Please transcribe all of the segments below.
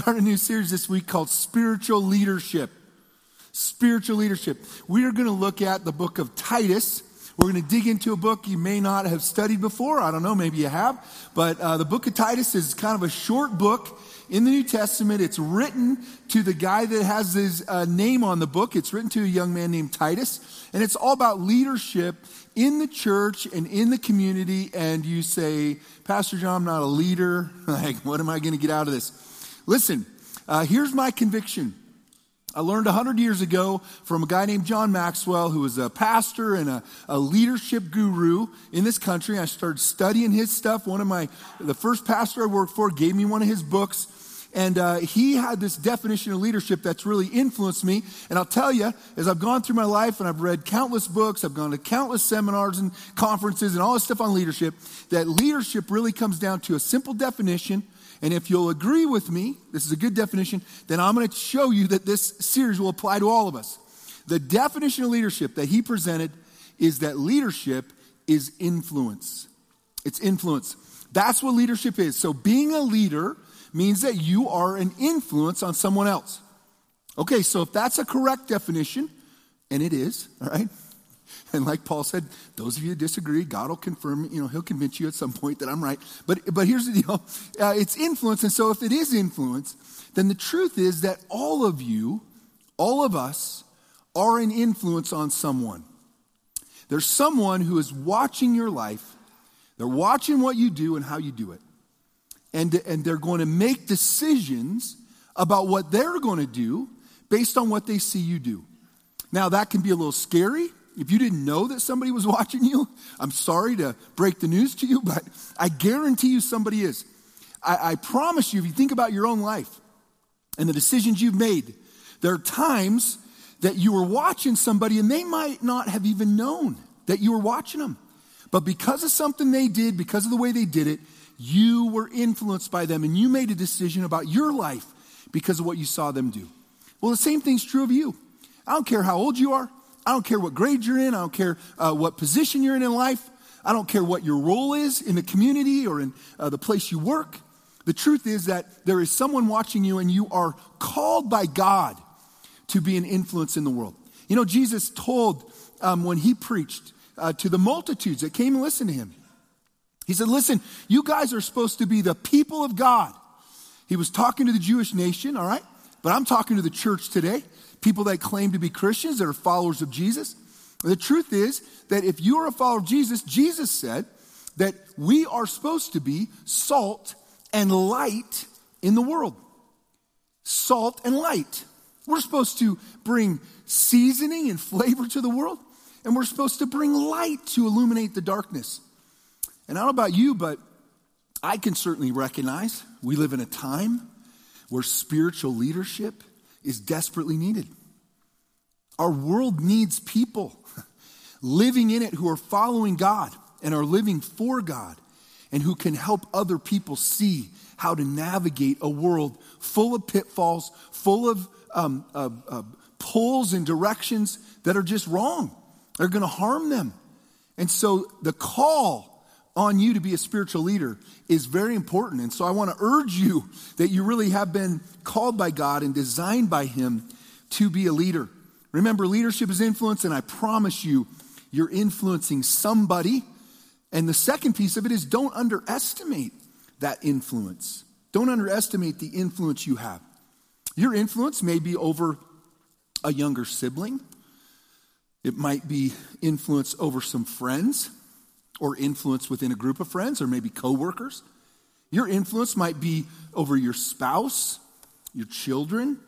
starting a new series this week called Spiritual Leadership. Spiritual Leadership. We are going to look at the book of Titus. We're going to dig into a book you may not have studied before. I don't know, maybe you have. But uh, the book of Titus is kind of a short book in the New Testament. It's written to the guy that has his uh, name on the book. It's written to a young man named Titus. And it's all about leadership in the church and in the community. And you say, Pastor John, I'm not a leader. Like, what am I going to get out of this? Listen, uh, here's my conviction. I learned 100 years ago from a guy named John Maxwell, who was a pastor and a, a, leadership guru in this country. I started studying his stuff. One of my, the first pastor I worked for gave me one of his books. And uh, he had this definition of leadership that's really influenced me. And I'll tell you, as I've gone through my life and I've read countless books, I've gone to countless seminars and conferences and all this stuff on leadership, that leadership really comes down to a simple definition. And if you'll agree with me, this is a good definition, then I'm going to show you that this series will apply to all of us. The definition of leadership that he presented is that leadership is influence. It's influence. That's what leadership is. So being a leader means that you are an influence on someone else. Okay, so if that's a correct definition, and it is, all right? And like Paul said, those of you who disagree, God will confirm, you know, he'll convince you at some point that I'm right. But, but here's the deal uh, it's influence. And so if it is influence, then the truth is that all of you, all of us, are an influence on someone. There's someone who is watching your life, they're watching what you do and how you do it and, and they're going to make decisions about what they're going to do based on what they see you do. Now, that can be a little scary. If you didn't know that somebody was watching you, I'm sorry to break the news to you, but I guarantee you somebody is. I, I promise you, if you think about your own life and the decisions you've made, there are times that you were watching somebody and they might not have even known that you were watching them. But because of something they did, because of the way they did it, you were influenced by them and you made a decision about your life because of what you saw them do. Well, the same thing's true of you. I don't care how old you are. I don't care what grade you're in. I don't care uh, what position you're in in life. I don't care what your role is in the community or in uh, the place you work. The truth is that there is someone watching you and you are called by God to be an influence in the world. You know, Jesus told um, when he preached uh, to the multitudes that came and listened to him, he said, Listen, you guys are supposed to be the people of God. He was talking to the Jewish nation, all right? But I'm talking to the church today, people that claim to be Christians, that are followers of Jesus. The truth is that if you are a follower of Jesus, Jesus said that we are supposed to be salt and light in the world. Salt and light. We're supposed to bring seasoning and flavor to the world, and we're supposed to bring light to illuminate the darkness. And I don't know about you, but I can certainly recognize we live in a time where spiritual leadership is desperately needed. Our world needs people living in it who are following God and are living for God and who can help other people see how to navigate a world full of pitfalls, full of um, uh, uh, pulls and directions that are just wrong. They're going to harm them. And so the call on you to be a spiritual leader is very important. And so I want to urge you that you really have been called by God and designed by Him to be a leader. Remember, leadership is influence, and I promise you, you're influencing somebody. And the second piece of it is don't underestimate that influence. Don't underestimate the influence you have. Your influence may be over a younger sibling, it might be influence over some friends or influence within a group of friends or maybe coworkers. Your influence might be over your spouse, your children.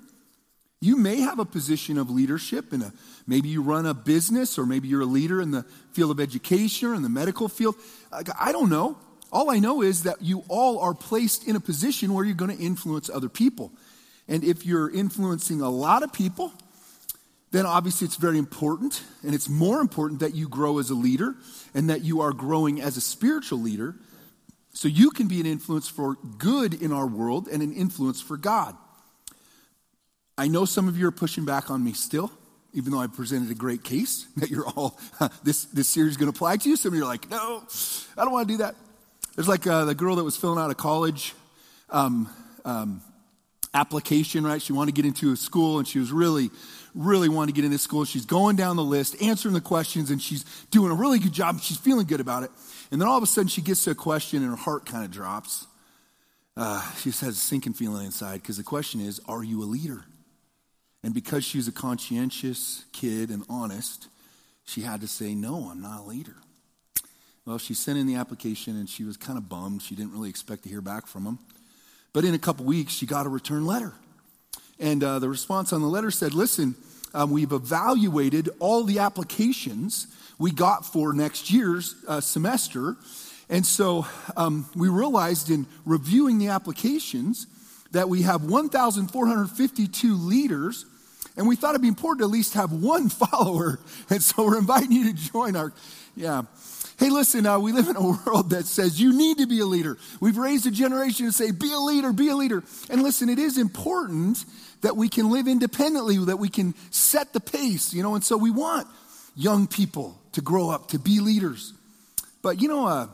You may have a position of leadership in a maybe you run a business or maybe you're a leader in the field of education or in the medical field. I don't know. All I know is that you all are placed in a position where you're going to influence other people. And if you're influencing a lot of people, then obviously it's very important, and it's more important that you grow as a leader and that you are growing as a spiritual leader so you can be an influence for good in our world and an influence for God. I know some of you are pushing back on me still, even though I presented a great case that you're all, this, this series is going to apply to you. Some of you are like, no, I don't want to do that. There's like uh, the girl that was filling out a college um, um, application, right? She wanted to get into a school and she was really, really wanting to get into school. She's going down the list, answering the questions, and she's doing a really good job. She's feeling good about it. And then all of a sudden she gets to a question and her heart kind of drops. Uh, she just has a sinking feeling inside because the question is, are you a leader? And because she's a conscientious kid and honest, she had to say, no, I'm not a leader. Well, she sent in the application and she was kind of bummed. She didn't really expect to hear back from him. But in a couple weeks, she got a return letter. And uh, the response on the letter said, Listen, um, we've evaluated all the applications we got for next year's uh, semester. And so um, we realized in reviewing the applications that we have 1,452 leaders, and we thought it'd be important to at least have one follower. And so we're inviting you to join our, yeah. Hey, listen, uh, we live in a world that says you need to be a leader. We've raised a generation to say, be a leader, be a leader. And listen, it is important that we can live independently, that we can set the pace, you know, and so we want young people to grow up, to be leaders. But, you know, uh,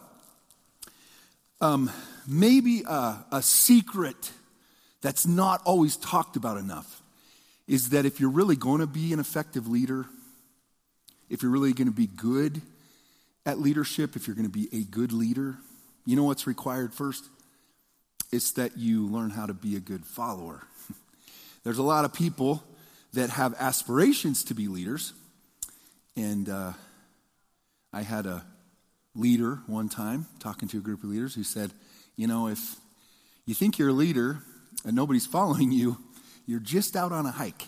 um, maybe a, a secret that's not always talked about enough is that if you're really going to be an effective leader, if you're really going to be good at leadership, if you're going to be a good leader, you know what's required first? It's that you learn how to be a good follower. There's a lot of people that have aspirations to be leaders. And uh, I had a leader one time talking to a group of leaders who said, You know, if you think you're a leader and nobody's following you, you're just out on a hike.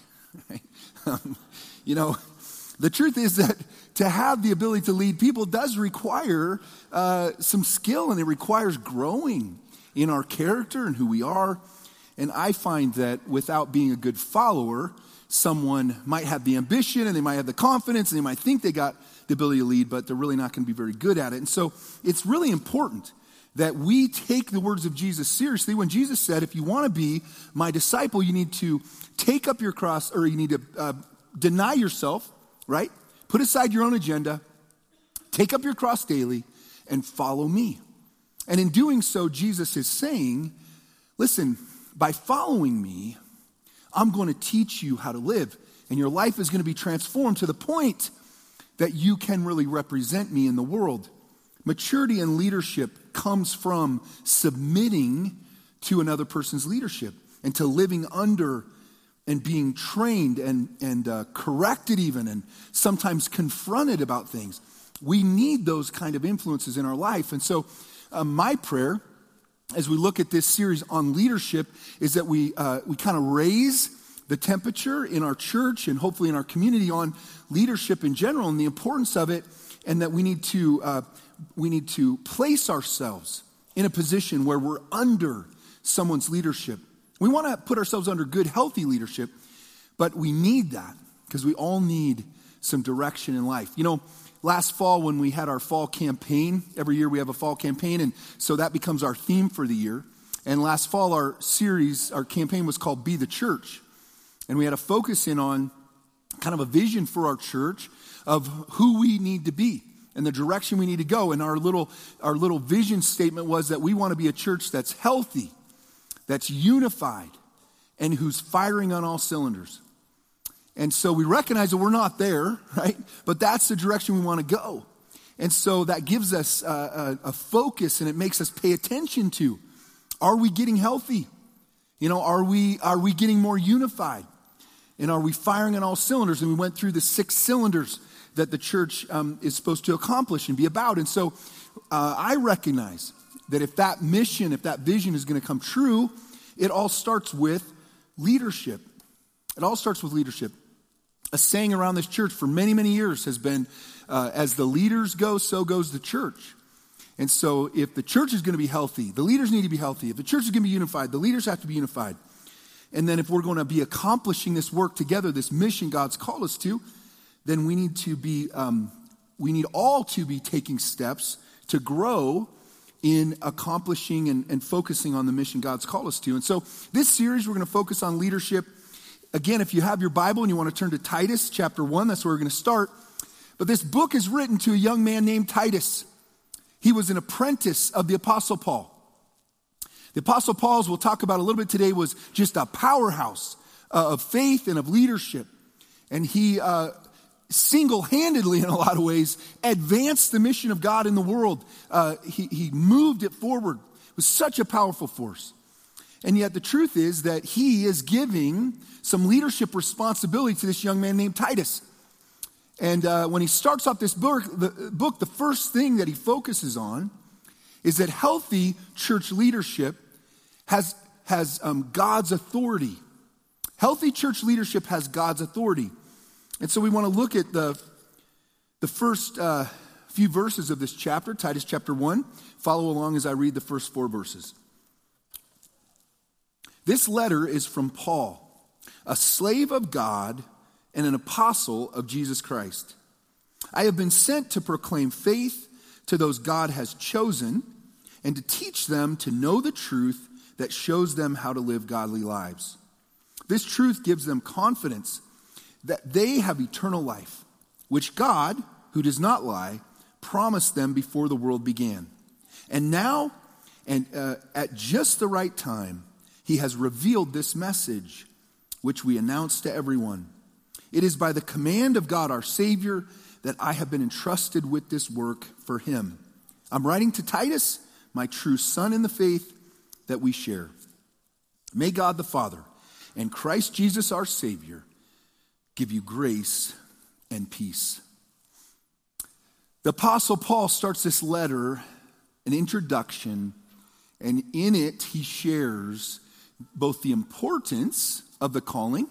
um, you know, the truth is that to have the ability to lead people does require uh, some skill and it requires growing in our character and who we are. And I find that without being a good follower, someone might have the ambition and they might have the confidence and they might think they got the ability to lead, but they're really not going to be very good at it. And so it's really important that we take the words of Jesus seriously when Jesus said, if you want to be my disciple, you need to take up your cross or you need to uh, deny yourself, right? Put aside your own agenda, take up your cross daily, and follow me. And in doing so, Jesus is saying, listen, by following me, I'm going to teach you how to live, and your life is going to be transformed to the point that you can really represent me in the world. Maturity and leadership comes from submitting to another person's leadership and to living under and being trained and, and uh, corrected, even, and sometimes confronted about things. We need those kind of influences in our life. And so, uh, my prayer as we look at this series on leadership is that we, uh, we kind of raise the temperature in our church and hopefully in our community on leadership in general and the importance of it, and that we need to, uh, we need to place ourselves in a position where we're under someone's leadership. We want to put ourselves under good, healthy leadership, but we need that because we all need some direction in life. You know, last fall when we had our fall campaign, every year we have a fall campaign, and so that becomes our theme for the year. And last fall, our series, our campaign was called Be the Church. And we had a focus in on kind of a vision for our church of who we need to be and the direction we need to go. And our little, our little vision statement was that we want to be a church that's healthy, that's unified, and who's firing on all cylinders. And so we recognize that we're not there, right? But that's the direction we want to go. And so that gives us a, a, a, focus and it makes us pay attention to are we getting healthy? You know, are we, are we getting more unified? And are we firing on all cylinders? And we went through the six cylinders that the church um, is supposed to accomplish and be about. And so uh, I recognize that if that mission, if that vision is going to come true, it all starts with leadership. It all starts with leadership a saying around this church for many, many years has been uh, as the leaders go, so goes the church. And so, if the church is going to be healthy, the leaders need to be healthy. If the church is going to be unified, the leaders have to be unified. And then, if we're going to be accomplishing this work together, this mission God's called us to, then we need to be, um, we need all to be taking steps to grow in accomplishing and, and focusing on the mission God's called us to. And so, this series, we're going to focus on leadership again, if you have your Bible and you want to turn to Titus chapter 1, that's where we're going to start. But this book is written to a young man named Titus. He was an apprentice of the Apostle Paul. The Apostle Paul's, we'll talk about a little bit today, was just a powerhouse uh, of faith and of leadership. And he uh, single handedly, in a lot of ways, advanced the mission of God in the world. Uh, he, he moved it forward. It was such a powerful force. And yet, the truth is that he is giving some leadership responsibility to this young man named Titus. And uh, when he starts off this book the, book, the first thing that he focuses on is that healthy church leadership has, has um, God's authority. Healthy church leadership has God's authority. And so we want to look at the, the first uh, few verses of this chapter, Titus chapter 1. Follow along as I read the first four verses. This letter is from Paul, a slave of God and an apostle of Jesus Christ. I have been sent to proclaim faith to those God has chosen and to teach them to know the truth that shows them how to live godly lives. This truth gives them confidence that they have eternal life, which God, who does not lie, promised them before the world began. And now, and uh, at just the right time, he has revealed this message, which we announce to everyone. It is by the command of God our Savior that I have been entrusted with this work for him. I'm writing to Titus, my true son in the faith that we share. May God the Father and Christ Jesus our Savior give you grace and peace. The Apostle Paul starts this letter, an introduction, and in it he shares both the importance of the calling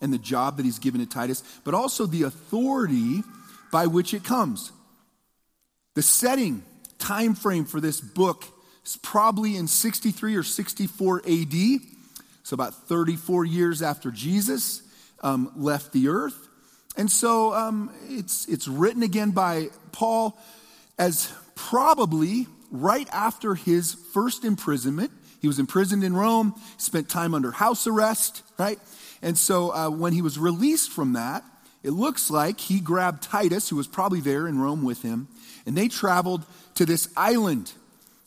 and the job that he's given to Titus, but also the authority by which it comes. The setting, time frame for this book is probably in 63 or 64 AD, so about 34 years after Jesus um, left the earth. And so um, it's, it's written again by Paul as probably right after his first imprisonment he was imprisoned in Rome, spent time under house arrest, right? And so uh, when he was released from that, it looks like he grabbed Titus, who was probably there in Rome with him, and they traveled to this island.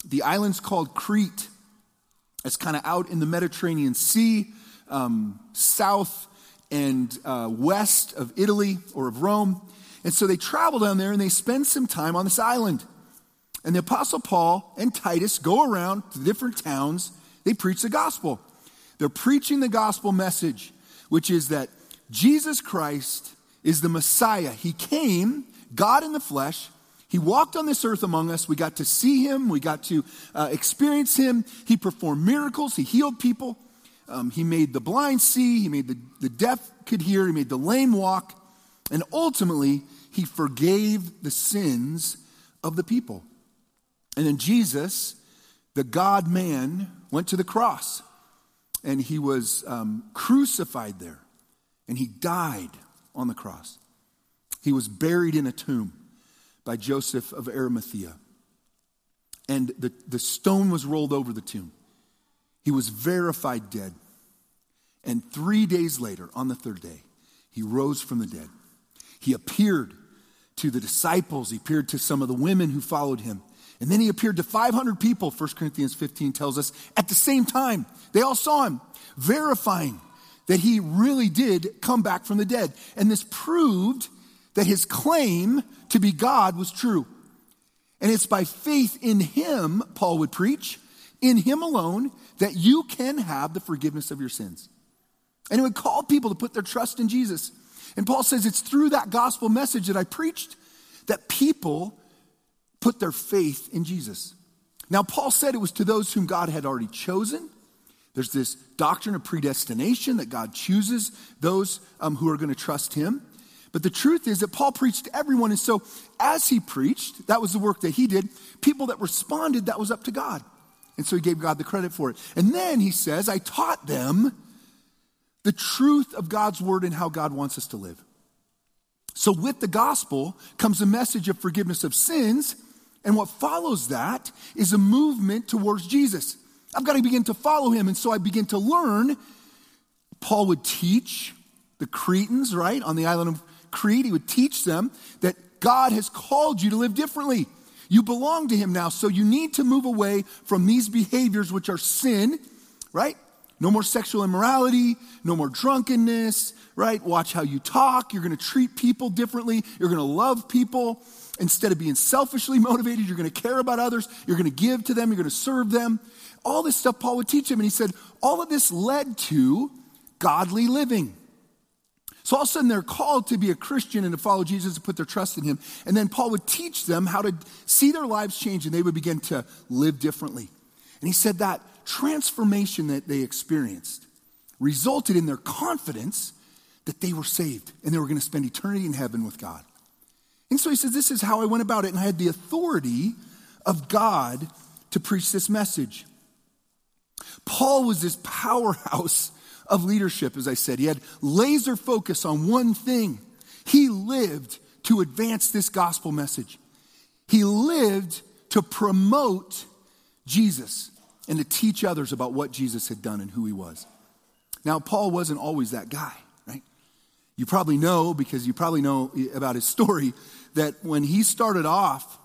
The island's called Crete. It's kind of out in the Mediterranean Sea, um, south and uh, west of Italy or of Rome. And so they travel down there and they spend some time on this island. And the Apostle Paul and Titus go around to different towns. They preach the gospel. They're preaching the gospel message, which is that Jesus Christ is the Messiah. He came, God in the flesh. He walked on this earth among us. We got to see him. We got to uh, experience him. He performed miracles. He healed people. Um, he made the blind see. He made the, the deaf could hear. He made the lame walk. And ultimately, he forgave the sins of the people. And then Jesus, the God man, went to the cross and he was um, crucified there and he died on the cross. He was buried in a tomb by Joseph of Arimathea. And the, the stone was rolled over the tomb. He was verified dead. And three days later, on the third day, he rose from the dead. He appeared to the disciples, he appeared to some of the women who followed him. And then he appeared to 500 people, 1 Corinthians 15 tells us, at the same time. They all saw him, verifying that he really did come back from the dead. And this proved that his claim to be God was true. And it's by faith in him, Paul would preach, in him alone, that you can have the forgiveness of your sins. And it would call people to put their trust in Jesus. And Paul says it's through that gospel message that I preached that people put their faith in Jesus. Now, Paul said it was to those whom God had already chosen. There's this doctrine of predestination that God chooses those um, who are going to trust him. But the truth is that Paul preached to everyone. And so, as he preached, that was the work that he did. People that responded, that was up to God. And so he gave God the credit for it. And then he says, I taught them the truth of God's word and how God wants us to live. So, with the gospel comes a message of forgiveness of sins and what follows that is a movement towards Jesus. I've got to begin to follow him. And so I begin to learn. Paul would teach the Cretans, right, on the island of Crete. He would teach them that God has called you to live differently. You belong to him now, so you need to move away from these behaviors which are sin, right? No more sexual immorality, no more drunkenness, right? Watch how you talk. You're going to treat people differently. You're going to love people. Instead of being selfishly motivated, you're going to care about others. You're going to give to them. You're going to serve them. All this stuff Paul would teach him. And he said, all of this led to godly living. So all of a sudden they're called to be a Christian and to follow Jesus and put their trust in him. And then Paul would teach them how to see their lives change and they would begin to live differently. And he said that transformation that they experienced resulted in their confidence that they were saved and they were going to spend eternity in heaven with God. And so he says, This is how I went about it, and I had the authority of God to preach this message. Paul was this powerhouse of leadership, as I said. He had laser focus on one thing. He lived to advance this gospel message. He lived to promote Jesus and to teach others about what Jesus had done and who he was. Now, Paul wasn't always that guy, right? You probably know, because you probably know about his story, that when he started off,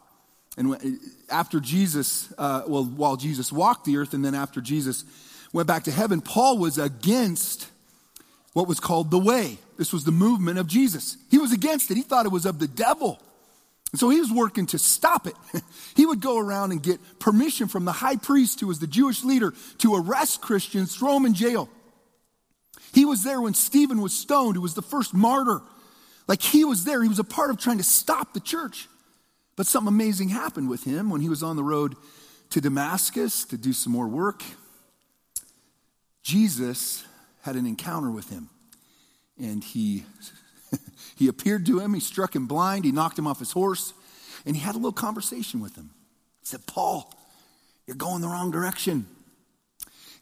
and after Jesus, uh, well, while Jesus walked the earth, and then after Jesus went back to heaven, Paul was against what was called the way. This was the movement of Jesus. He was against it. He thought it was of the devil. And so he was working to stop it. he would go around and get permission from the high priest, who was the Jewish leader, to arrest Christians, throw them in jail. He was there when Stephen was stoned, who was the first martyr. Like he was there, he was a part of trying to stop the church. But something amazing happened with him when he was on the road to Damascus to do some more work. Jesus had an encounter with him, and he he appeared to him, he struck him blind, he knocked him off his horse, and he had a little conversation with him. He said, Paul, you're going the wrong direction.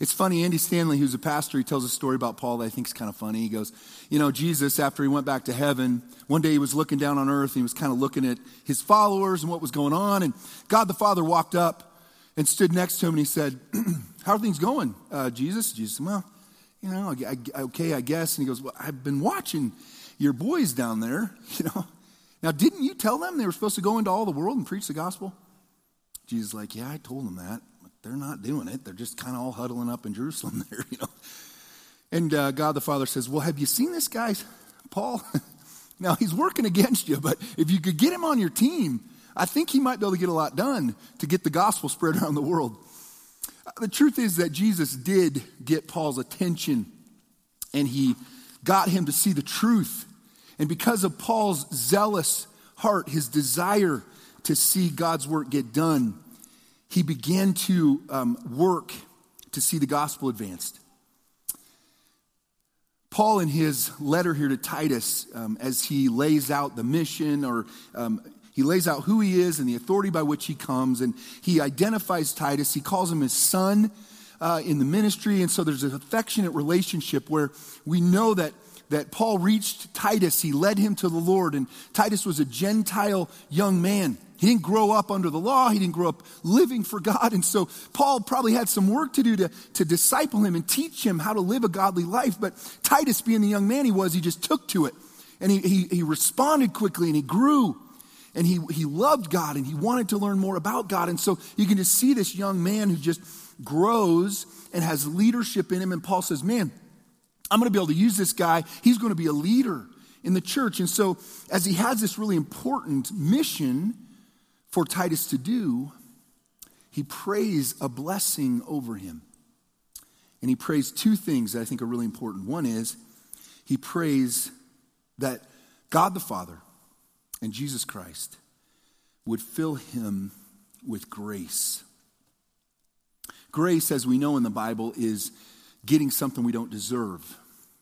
It's funny, Andy Stanley, who's a pastor, he tells a story about Paul that I think is kind of funny. He goes, You know, Jesus, after he went back to heaven, one day he was looking down on earth and he was kind of looking at his followers and what was going on. And God the Father walked up and stood next to him and he said, How are things going, uh, Jesus? Jesus Well, you know, I, I, okay, I guess. And he goes, Well, I've been watching your boys down there, you know. Now, didn't you tell them they were supposed to go into all the world and preach the gospel? Jesus like, yeah, I told them that, but they're not doing it. They're just kind of all huddling up in Jerusalem there, you know. And uh, God the Father says, well, have you seen this guy, Paul? now, he's working against you, but if you could get him on your team, I think he might be able to get a lot done to get the gospel spread around the world. The truth is that Jesus did get Paul's attention, and he got him to see the truth and because of Paul's zealous heart, his desire to see God's work get done, he began to um, work to see the gospel advanced. Paul, in his letter here to Titus, um, as he lays out the mission or um, he lays out who he is and the authority by which he comes, and he identifies Titus. He calls him his son uh, in the ministry, and so there's an affectionate relationship where we know that that Paul reached Titus. He led him to the Lord, and Titus was a Gentile young man. He didn't grow up under the law. He didn't grow up living for God. And so Paul probably had some work to do to, to disciple him and teach him how to live a godly life. But Titus, being the young man he was, he just took to it. And he, he, he responded quickly and he grew. And he, he loved God and he wanted to learn more about God. And so you can just see this young man who just grows and has leadership in him. And Paul says, Man, I'm going to be able to use this guy. He's going to be a leader in the church. And so, as he has this really important mission for Titus to do, he prays a blessing over him. And he prays two things that I think are really important. One is he prays that God the Father and Jesus Christ would fill him with grace. Grace, as we know in the Bible, is getting something we don't deserve.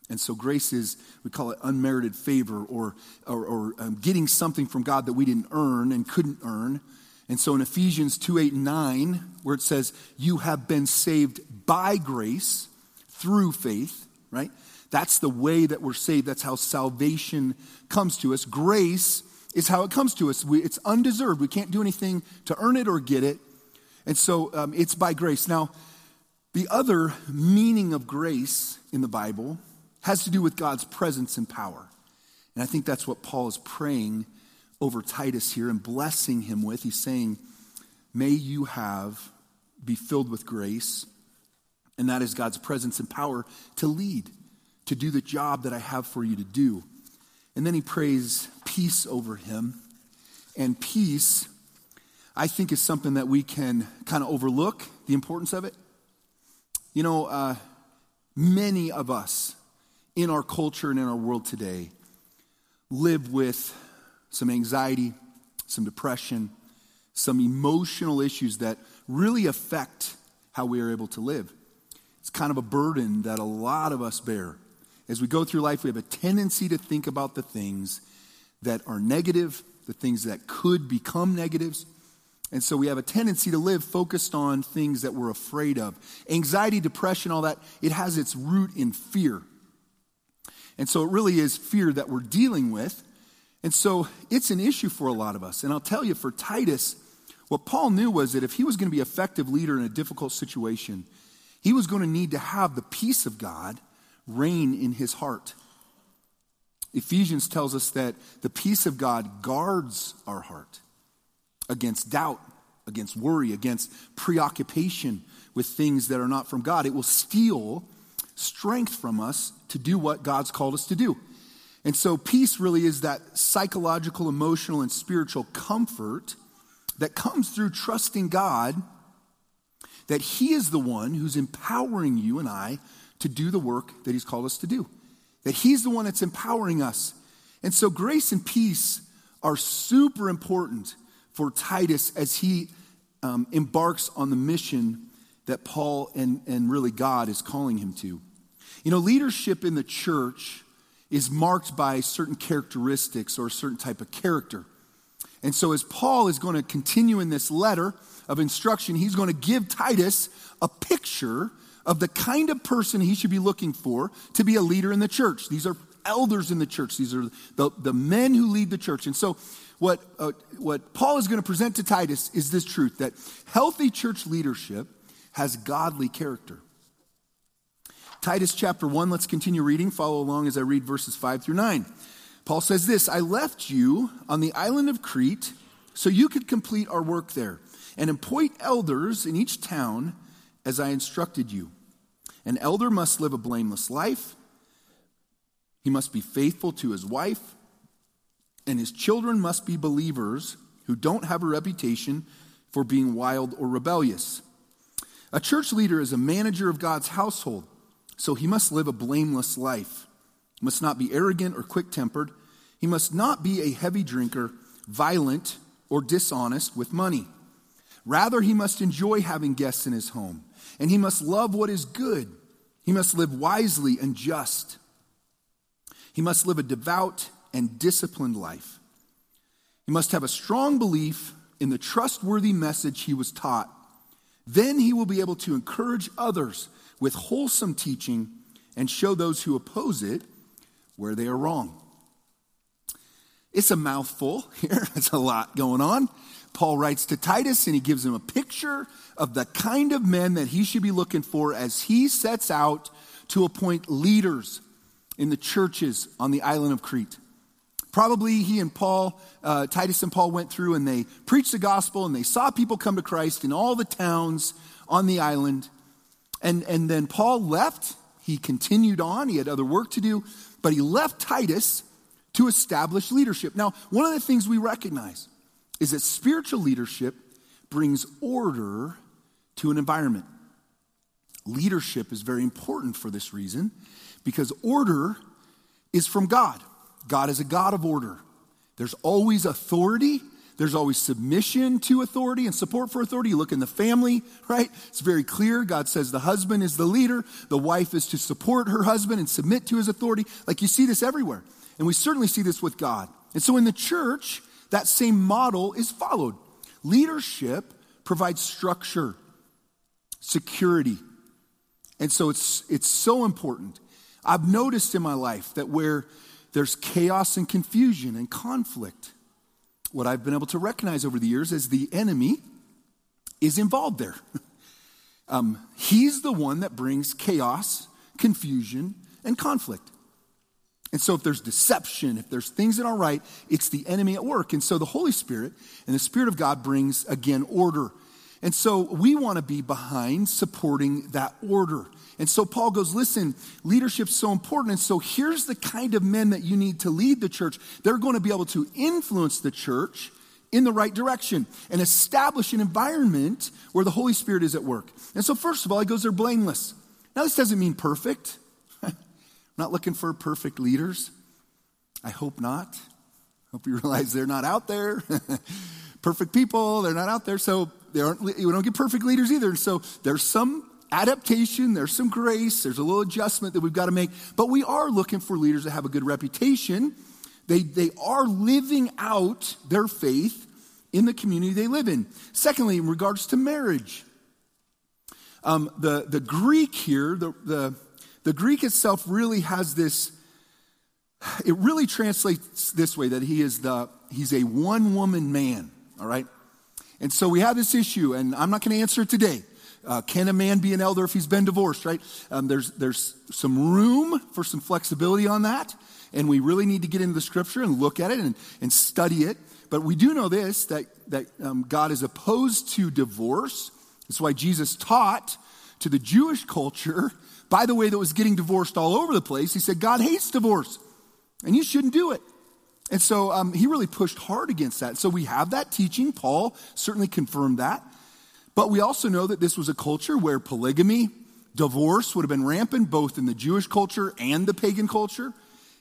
And so grace is, we call it unmerited favor or, or, or um, getting something from God that we didn't earn and couldn't earn. And so in Ephesians 2 8 and 9, where it says, You have been saved by grace through faith, right? That's the way that we're saved. That's how salvation comes to us. Grace is how it comes to us. We, it's undeserved. We can't do anything to earn it or get it. And so um, it's by grace. Now, the other meaning of grace in the Bible has to do with God's presence and power. And I think that's what Paul is praying over Titus here and blessing him with. He's saying, May you have, be filled with grace, and that is God's presence and power to lead, to do the job that I have for you to do. And then he prays peace over him. And peace, I think, is something that we can kind of overlook the importance of it. You know, uh, many of us in our culture and in our world today live with some anxiety, some depression, some emotional issues that really affect how we are able to live. It's kind of a burden that a lot of us bear. As we go through life, we have a tendency to think about the things that are negative, the things that could become negatives. And so we have a tendency to live focused on things that we're afraid of. Anxiety, depression, all that, it has its root in fear. And so it really is fear that we're dealing with. And so it's an issue for a lot of us. And I'll tell you, for Titus, what Paul knew was that if he was going to be effective leader in a difficult situation, he was going to need to have the peace of God reign in his heart. Ephesians tells us that the peace of God guards our heart against doubt, against worry, against preoccupation with things that are not from God. It will steal strength from us to do what God's called us to do. And so, peace really is that psychological, emotional, and spiritual comfort that comes through trusting God that He is the one who's empowering you and I to do the work that He's called us to do, that He's the one that's empowering us. And so, grace and peace are super important for Titus as he um, embarks on the mission that Paul and, and really God is calling him to. You know, leadership in the church is marked by certain characteristics or a certain type of character. And so, as Paul is going to continue in this letter of instruction, he's going to give Titus a picture of the kind of person he should be looking for to be a leader in the church. These are elders in the church, these are the, the men who lead the church. And so, what, uh, what Paul is going to present to Titus is this truth that healthy church leadership has godly character. Titus chapter 1, let's continue reading. Follow along as I read verses 5 through 9. Paul says this I left you on the island of Crete so you could complete our work there and appoint elders in each town as I instructed you. An elder must live a blameless life, he must be faithful to his wife, and his children must be believers who don't have a reputation for being wild or rebellious. A church leader is a manager of God's household. So he must live a blameless life. He must not be arrogant or quick tempered. He must not be a heavy drinker, violent, or dishonest with money. Rather, he must enjoy having guests in his home, and he must love what is good. He must live wisely and just. He must live a devout and disciplined life. He must have a strong belief in the trustworthy message he was taught. Then he will be able to encourage others with wholesome teaching and show those who oppose it where they are wrong. It's a mouthful here, it's a lot going on. Paul writes to Titus and he gives him a picture of the kind of men that he should be looking for as he sets out to appoint leaders in the churches on the island of Crete. Probably he and Paul, uh, Titus and Paul went through and they preached the gospel and they saw people come to Christ in all the towns on the island. And, and then Paul left. He continued on. He had other work to do, but he left Titus to establish leadership. Now, one of the things we recognize is that spiritual leadership brings order to an environment. Leadership is very important for this reason because order is from God. God is a God of order. There's always authority there's always submission to authority and support for authority. You look in the family, right? It's very clear. God says the husband is the leader, the wife is to support her husband and submit to his authority. Like you see this everywhere. And we certainly see this with God. And so in the church, that same model is followed. Leadership provides structure, security. And so it's, it's so important. I've noticed in my life that where there's chaos and confusion and conflict, what I've been able to recognize over the years is the enemy is involved there. um, he's the one that brings chaos, confusion, and conflict. And so, if there's deception, if there's things that aren't right, it's the enemy at work. And so, the Holy Spirit and the Spirit of God brings, again, order. And so, we want to be behind supporting that order. And so, Paul goes, Listen, leadership's so important. And so, here's the kind of men that you need to lead the church. They're going to be able to influence the church in the right direction and establish an environment where the Holy Spirit is at work. And so, first of all, he goes, They're blameless. Now, this doesn't mean perfect not looking for perfect leaders. I hope not. Hope you realize they're not out there. perfect people, they're not out there. So they aren't, we don't get perfect leaders either. So there's some adaptation, there's some grace, there's a little adjustment that we've got to make. But we are looking for leaders that have a good reputation. They, they are living out their faith in the community they live in. Secondly, in regards to marriage, um, the, the Greek here, the, the the Greek itself really has this, it really translates this way that he is the, he's a one woman man, all right? And so we have this issue, and I'm not going to answer it today. Uh, can a man be an elder if he's been divorced, right? Um, there's, there's some room for some flexibility on that, and we really need to get into the scripture and look at it and, and study it. But we do know this that, that um, God is opposed to divorce. That's why Jesus taught to the Jewish culture by the way, that was getting divorced all over the place. He said, God hates divorce, and you shouldn't do it. And so um, he really pushed hard against that. So we have that teaching. Paul certainly confirmed that. But we also know that this was a culture where polygamy, divorce would have been rampant, both in the Jewish culture and the pagan culture.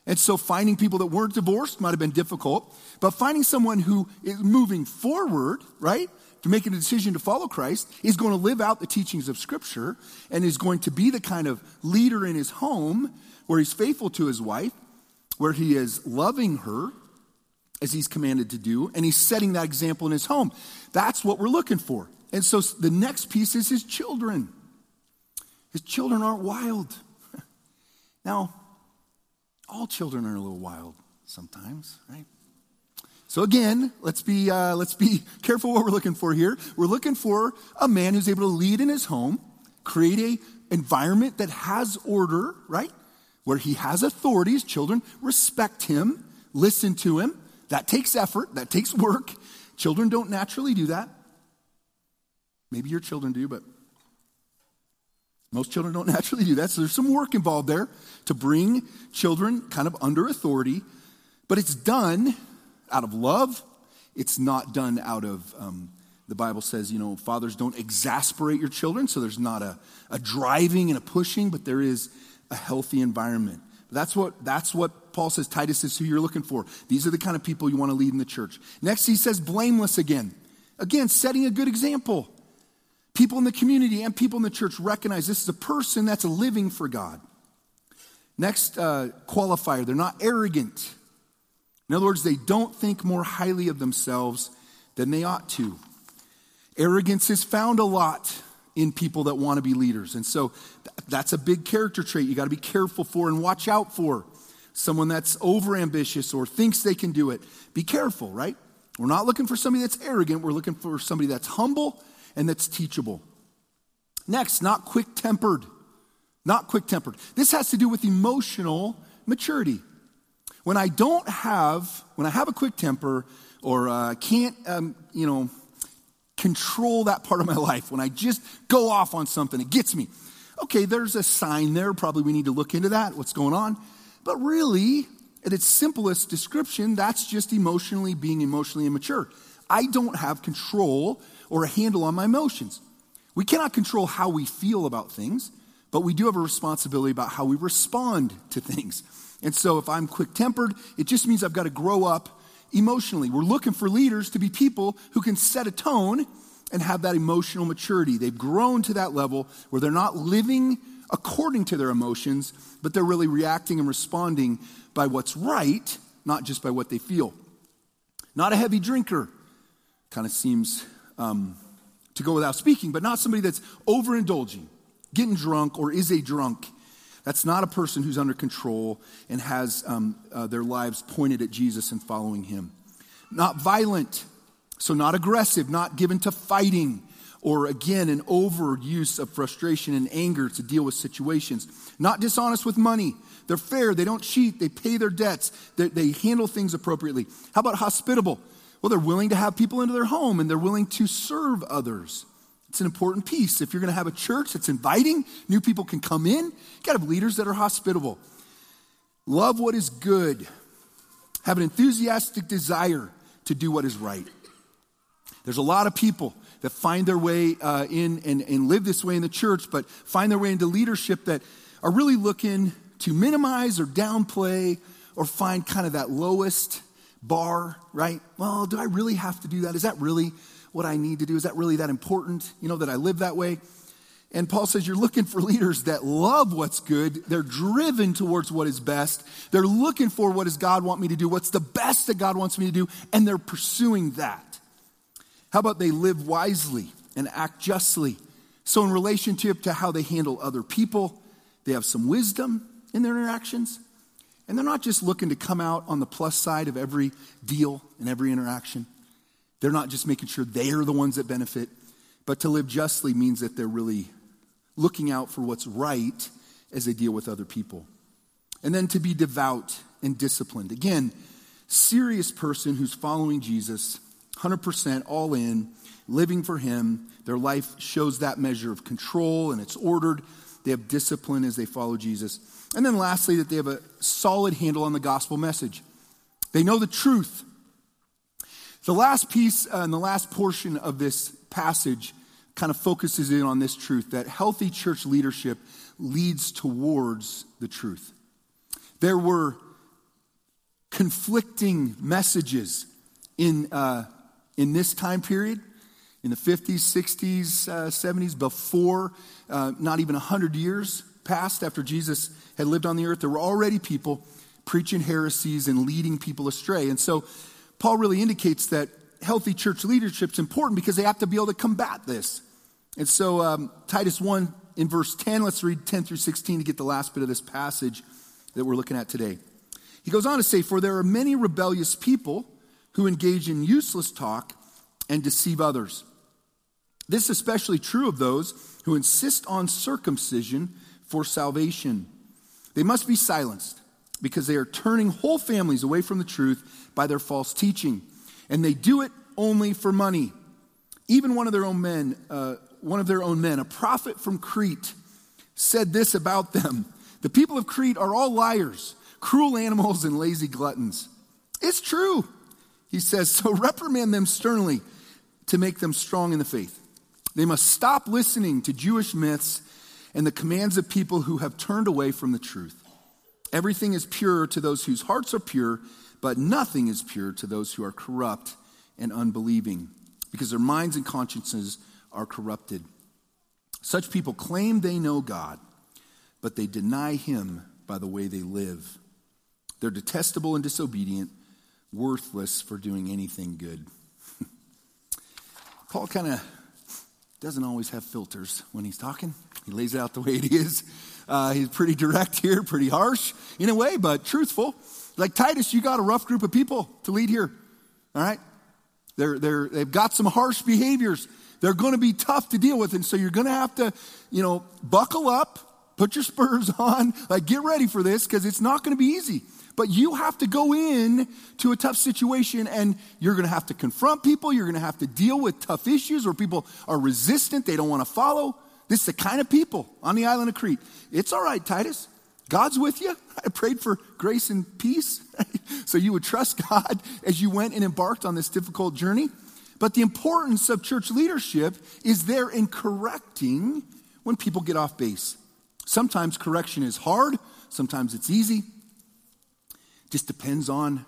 And so finding people that weren't divorced might have been difficult. But finding someone who is moving forward, right? To make a decision to follow Christ is going to live out the teachings of Scripture and is going to be the kind of leader in his home where he's faithful to his wife, where he is loving her as he's commanded to do, and he's setting that example in his home. That's what we're looking for. And so the next piece is his children. His children aren't wild. now, all children are a little wild sometimes, right? So again, let's be, uh, let's be careful what we're looking for here. We're looking for a man who's able to lead in his home, create a environment that has order, right? Where he has authorities, children respect him, listen to him. That takes effort. That takes work. Children don't naturally do that. Maybe your children do, but most children don't naturally do that. So there's some work involved there to bring children kind of under authority, but it's done out of love. It's not done out of, um, the Bible says, you know, fathers don't exasperate your children. So there's not a, a driving and a pushing, but there is a healthy environment. That's what, that's what Paul says Titus is who you're looking for. These are the kind of people you want to lead in the church. Next, he says blameless again. Again, setting a good example. People in the community and people in the church recognize this is a person that's living for God. Next uh, qualifier, they're not arrogant. In other words, they don't think more highly of themselves than they ought to. Arrogance is found a lot in people that want to be leaders. And so that's a big character trait you got to be careful for and watch out for. Someone that's overambitious or thinks they can do it. Be careful, right? We're not looking for somebody that's arrogant. We're looking for somebody that's humble and that's teachable. Next, not quick tempered. Not quick tempered. This has to do with emotional maturity. When I don't have, when I have a quick temper or uh, can't, um, you know, control that part of my life, when I just go off on something, it gets me. Okay, there's a sign there. Probably we need to look into that, what's going on. But really, at its simplest description, that's just emotionally being emotionally immature. I don't have control or a handle on my emotions. We cannot control how we feel about things, but we do have a responsibility about how we respond to things. And so if I'm quick tempered, it just means I've got to grow up emotionally. We're looking for leaders to be people who can set a tone and have that emotional maturity. They've grown to that level where they're not living according to their emotions, but they're really reacting and responding by what's right, not just by what they feel. Not a heavy drinker. Kind of seems um, to go without speaking, but not somebody that's overindulging, getting drunk, or is a drunk that's not a person who's under control and has um, uh, their lives pointed at Jesus and following him. Not violent, so not aggressive, not given to fighting or again, an overuse of frustration and anger to deal with situations. Not dishonest with money. They're fair. They don't cheat. They pay their debts. They, they handle things appropriately. How about hospitable? Well, they're willing to have people into their home and they're willing to serve others. It's an important piece. If you're going to have a church that's inviting, new people can come in. You got to have leaders that are hospitable. Love what is good. Have an enthusiastic desire to do what is right. There's a lot of people that find their way uh, in and, and live this way in the church, but find their way into leadership that are really looking to minimize or downplay or find kind of that lowest bar, right? Well, do I really have to do that? Is that really what I need to do? Is that really that important, you know, that I live that way? And Paul says you're looking for leaders that love what's good. They're driven towards what is best. They're looking for what does God want me to do? What's the best that God wants me to do? And they're pursuing that. How about they live wisely and act justly? So, in relationship to how they handle other people, they have some wisdom in their interactions. And they're not just looking to come out on the plus side of every deal and every interaction. They're not just making sure they are the ones that benefit, but to live justly means that they're really looking out for what's right as they deal with other people. And then to be devout and disciplined. Again, serious person who's following Jesus 100% all in, living for Him. Their life shows that measure of control and it's ordered. They have discipline as they follow Jesus. And then lastly, that they have a solid handle on the gospel message. They know the truth. The last piece uh, and the last portion of this passage kind of focuses in on this truth that healthy church leadership leads towards the truth. There were conflicting messages in uh, in this time period, in the 50s, 60s, uh, 70s, before uh, not even 100 years passed after Jesus had lived on the earth, there were already people preaching heresies and leading people astray. And so Paul really indicates that healthy church leadership is important because they have to be able to combat this. And so um, Titus 1 in verse 10, let's read 10 through 16 to get the last bit of this passage that we're looking at today. He goes on to say, For there are many rebellious people who engage in useless talk and deceive others. This is especially true of those who insist on circumcision for salvation. They must be silenced because they are turning whole families away from the truth by their false teaching. And they do it only for money. Even one of their own men, uh, one of their own men, a prophet from Crete, said this about them The people of Crete are all liars, cruel animals, and lazy gluttons. It's true. He says, So reprimand them sternly to make them strong in the faith. They must stop listening to Jewish myths and the commands of people who have turned away from the truth. Everything is pure to those whose hearts are pure, but nothing is pure to those who are corrupt and unbelieving, because their minds and consciences are corrupted. Such people claim they know God, but they deny Him by the way they live. They're detestable and disobedient worthless for doing anything good. Paul kind of doesn't always have filters when he's talking. He lays it out the way it is. Uh, he's pretty direct here, pretty harsh in a way, but truthful. Like Titus, you got a rough group of people to lead here. All right? They're, they're, they've got some harsh behaviors. They're going to be tough to deal with. And so you're going to have to, you know, buckle up, put your spurs on, like get ready for this because it's not going to be easy. But you have to go in to a tough situation and you're going to have to confront people. You're going to have to deal with tough issues where people are resistant. They don't want to follow. This is the kind of people on the island of Crete. It's all right, Titus. God's with you. I prayed for grace and peace so you would trust God as you went and embarked on this difficult journey. But the importance of church leadership is there in correcting when people get off base. Sometimes correction is hard, sometimes it's easy. Just depends on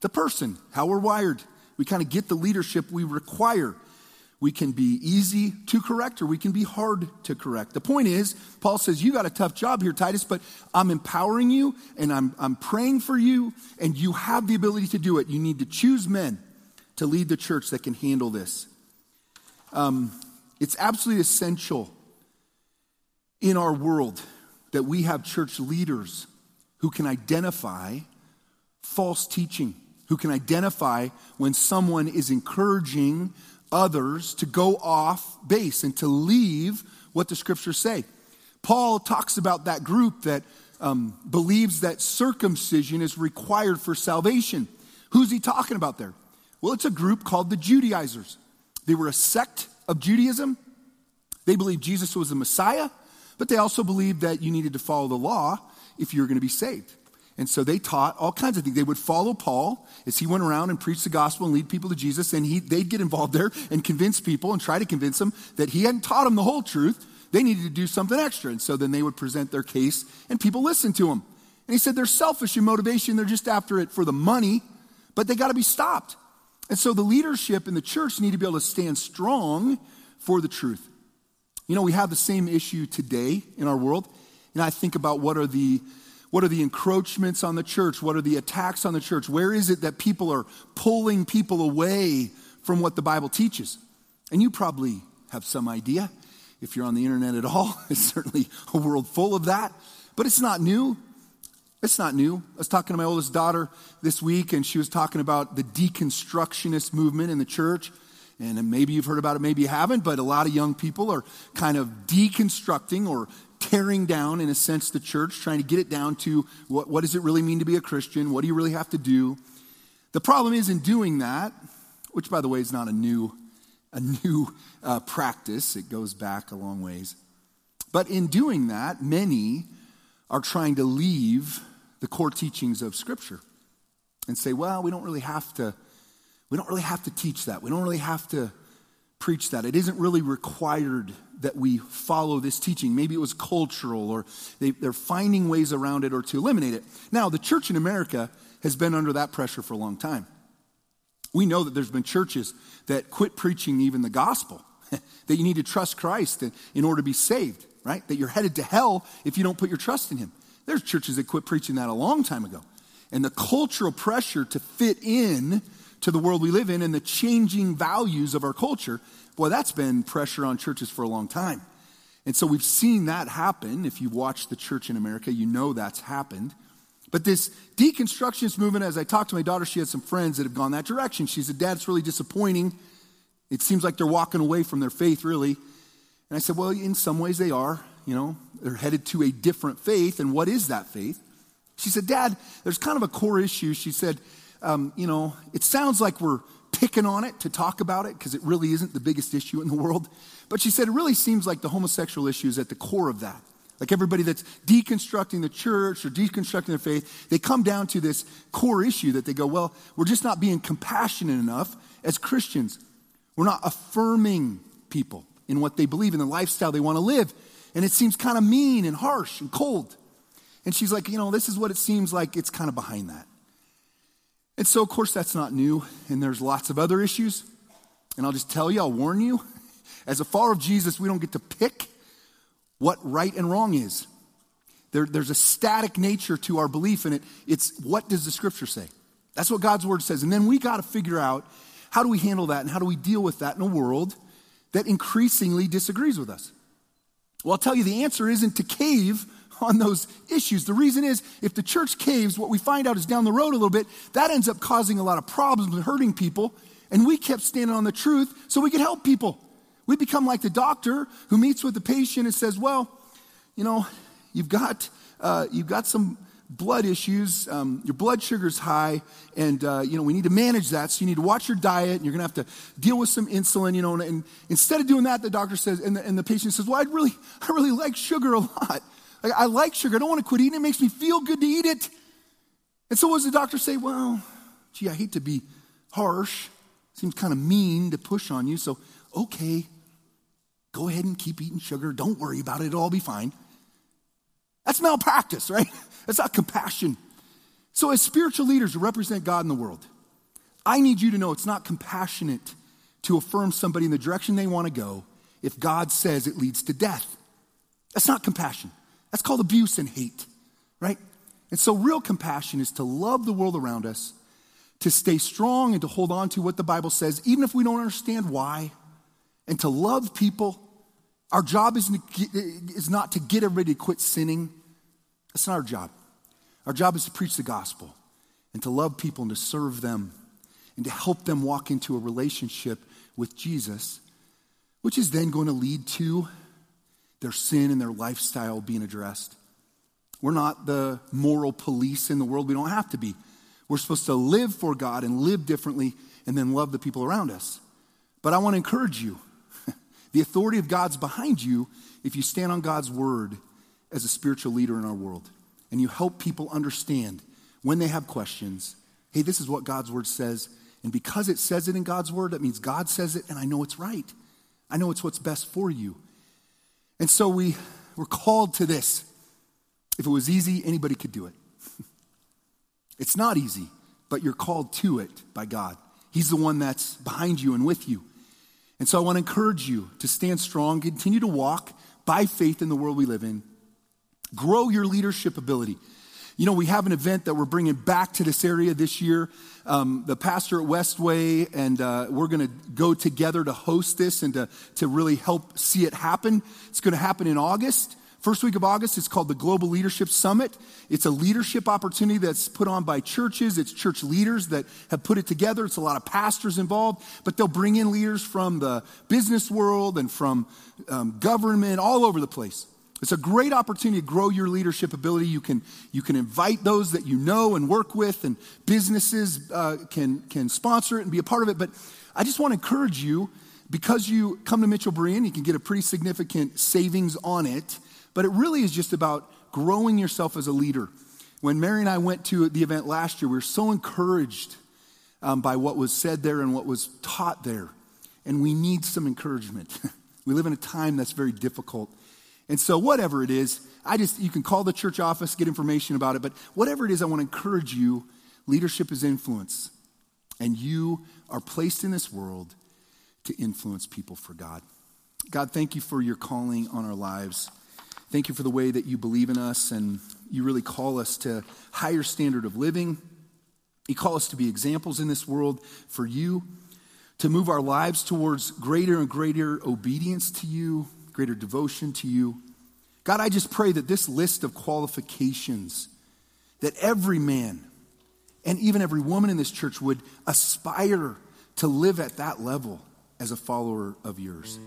the person, how we're wired. We kind of get the leadership we require. We can be easy to correct or we can be hard to correct. The point is, Paul says, You got a tough job here, Titus, but I'm empowering you and I'm, I'm praying for you, and you have the ability to do it. You need to choose men to lead the church that can handle this. Um, it's absolutely essential in our world that we have church leaders who can identify false teaching, who can identify when someone is encouraging others to go off base and to leave what the scriptures say. Paul talks about that group that um, believes that circumcision is required for salvation. Who's he talking about there? Well, it's a group called the Judaizers. They were a sect of Judaism. They believed Jesus was the Messiah, but they also believed that you needed to follow the law if you were going to be saved. And so they taught all kinds of things. They would follow Paul as he went around and preached the gospel and lead people to Jesus, and he, they'd get involved there and convince people and try to convince them that he hadn't taught them the whole truth. They needed to do something extra. And so then they would present their case, and people listened to them. And he said they're selfish in motivation, they're just after it for the money, but they got to be stopped. And so the leadership in the church need to be able to stand strong for the truth. You know, we have the same issue today in our world. And I think about what are the what are the encroachments on the church? What are the attacks on the church? Where is it that people are pulling people away from what the Bible teaches? And you probably have some idea. If you're on the internet at all, it's certainly a world full of that. But it's not new. It's not new. I was talking to my oldest daughter this week, and she was talking about the deconstructionist movement in the church. And maybe you've heard about it, maybe you haven't, but a lot of young people are kind of deconstructing or tearing down, in a sense, the church, trying to get it down to what, what does it really mean to be a Christian? What do you really have to do? The problem is in doing that, which, by the way, is not a new, a new uh, practice, it goes back a long ways. But in doing that, many are trying to leave the core teachings of Scripture and say, well, we don't really have to, we don't really have to teach that. We don't really have to preach that. It isn't really required that we follow this teaching. Maybe it was cultural or they, they're finding ways around it or to eliminate it. Now, the church in America has been under that pressure for a long time. We know that there's been churches that quit preaching even the gospel, that you need to trust Christ in order to be saved, right? That you're headed to hell if you don't put your trust in Him. There's churches that quit preaching that a long time ago. And the cultural pressure to fit in to the world we live in and the changing values of our culture, boy, that's been pressure on churches for a long time. And so we've seen that happen. If you've watched the church in America, you know that's happened. But this deconstructionist movement, as I talked to my daughter, she had some friends that have gone that direction. She said, Dad, it's really disappointing. It seems like they're walking away from their faith, really. And I said, Well, in some ways they are. You know, they're headed to a different faith. And what is that faith? She said, Dad, there's kind of a core issue. She said, um, you know, it sounds like we're picking on it to talk about it because it really isn't the biggest issue in the world. But she said it really seems like the homosexual issue is at the core of that. Like everybody that's deconstructing the church or deconstructing their faith, they come down to this core issue that they go, well, we're just not being compassionate enough as Christians. We're not affirming people in what they believe in the lifestyle they want to live. And it seems kind of mean and harsh and cold. And she's like, you know, this is what it seems like it's kind of behind that. And so, of course, that's not new, and there's lots of other issues. And I'll just tell you, I'll warn you, as a follower of Jesus, we don't get to pick what right and wrong is. There, there's a static nature to our belief, in it, it's what does the scripture say? That's what God's word says. And then we got to figure out how do we handle that and how do we deal with that in a world that increasingly disagrees with us? Well, I'll tell you the answer isn't to cave on those issues. The reason is if the church caves, what we find out is down the road a little bit, that ends up causing a lot of problems and hurting people. And we kept standing on the truth so we could help people. We become like the doctor who meets with the patient and says, Well, you know, you've got, uh, you've got some blood issues. Um, your blood sugar's high, and uh, you know we need to manage that. So you need to watch your diet, and you're going to have to deal with some insulin. You know, and, and, instead of doing that, the doctor says, and the, and the patient says, "Well, I really, I really like sugar a lot. Like, I like sugar. I don't want to quit eating. It makes me feel good to eat it. And so, what does the doctor say? Well, gee, I hate to be harsh. Seems kind of mean to push on you. So, okay, go ahead and keep eating sugar. Don't worry about it. It'll all be fine. That's malpractice, right? That's not compassion. So, as spiritual leaders who represent God in the world, I need you to know it's not compassionate to affirm somebody in the direction they want to go if God says it leads to death. That's not compassion. That's called abuse and hate, right? And so, real compassion is to love the world around us, to stay strong and to hold on to what the Bible says, even if we don't understand why, and to love people. Our job is, is not to get everybody to quit sinning. That's not our job. Our job is to preach the gospel and to love people and to serve them and to help them walk into a relationship with Jesus, which is then going to lead to their sin and their lifestyle being addressed. We're not the moral police in the world. We don't have to be. We're supposed to live for God and live differently and then love the people around us. But I want to encourage you the authority of God's behind you if you stand on God's word as a spiritual leader in our world and you help people understand when they have questions hey, this is what God's word says. And because it says it in God's word, that means God says it and I know it's right. I know it's what's best for you. And so we were called to this. If it was easy, anybody could do it. it's not easy, but you're called to it by God. He's the one that's behind you and with you. And so I want to encourage you to stand strong, continue to walk by faith in the world we live in, grow your leadership ability. You know, we have an event that we're bringing back to this area this year. Um, the pastor at Westway, and uh, we're going to go together to host this and to, to really help see it happen. It's going to happen in August. First week of August, it's called the Global Leadership Summit. It's a leadership opportunity that's put on by churches. It's church leaders that have put it together. It's a lot of pastors involved, but they'll bring in leaders from the business world and from um, government all over the place. It's a great opportunity to grow your leadership ability. You can, you can invite those that you know and work with, and businesses uh, can, can sponsor it and be a part of it. But I just want to encourage you because you come to Mitchell Berean, you can get a pretty significant savings on it. But it really is just about growing yourself as a leader. When Mary and I went to the event last year, we were so encouraged um, by what was said there and what was taught there. And we need some encouragement. we live in a time that's very difficult. And so, whatever it is, I just, you can call the church office, get information about it, but whatever it is, I want to encourage you leadership is influence. And you are placed in this world to influence people for God. God, thank you for your calling on our lives. Thank you for the way that you believe in us and you really call us to higher standard of living. You call us to be examples in this world for you, to move our lives towards greater and greater obedience to you, greater devotion to you. God, I just pray that this list of qualifications, that every man and even every woman in this church would aspire to live at that level as a follower of yours.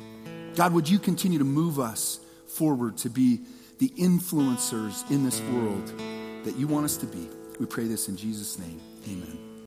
God, would you continue to move us forward to be the influencers in this world that you want us to be? We pray this in Jesus' name. Amen.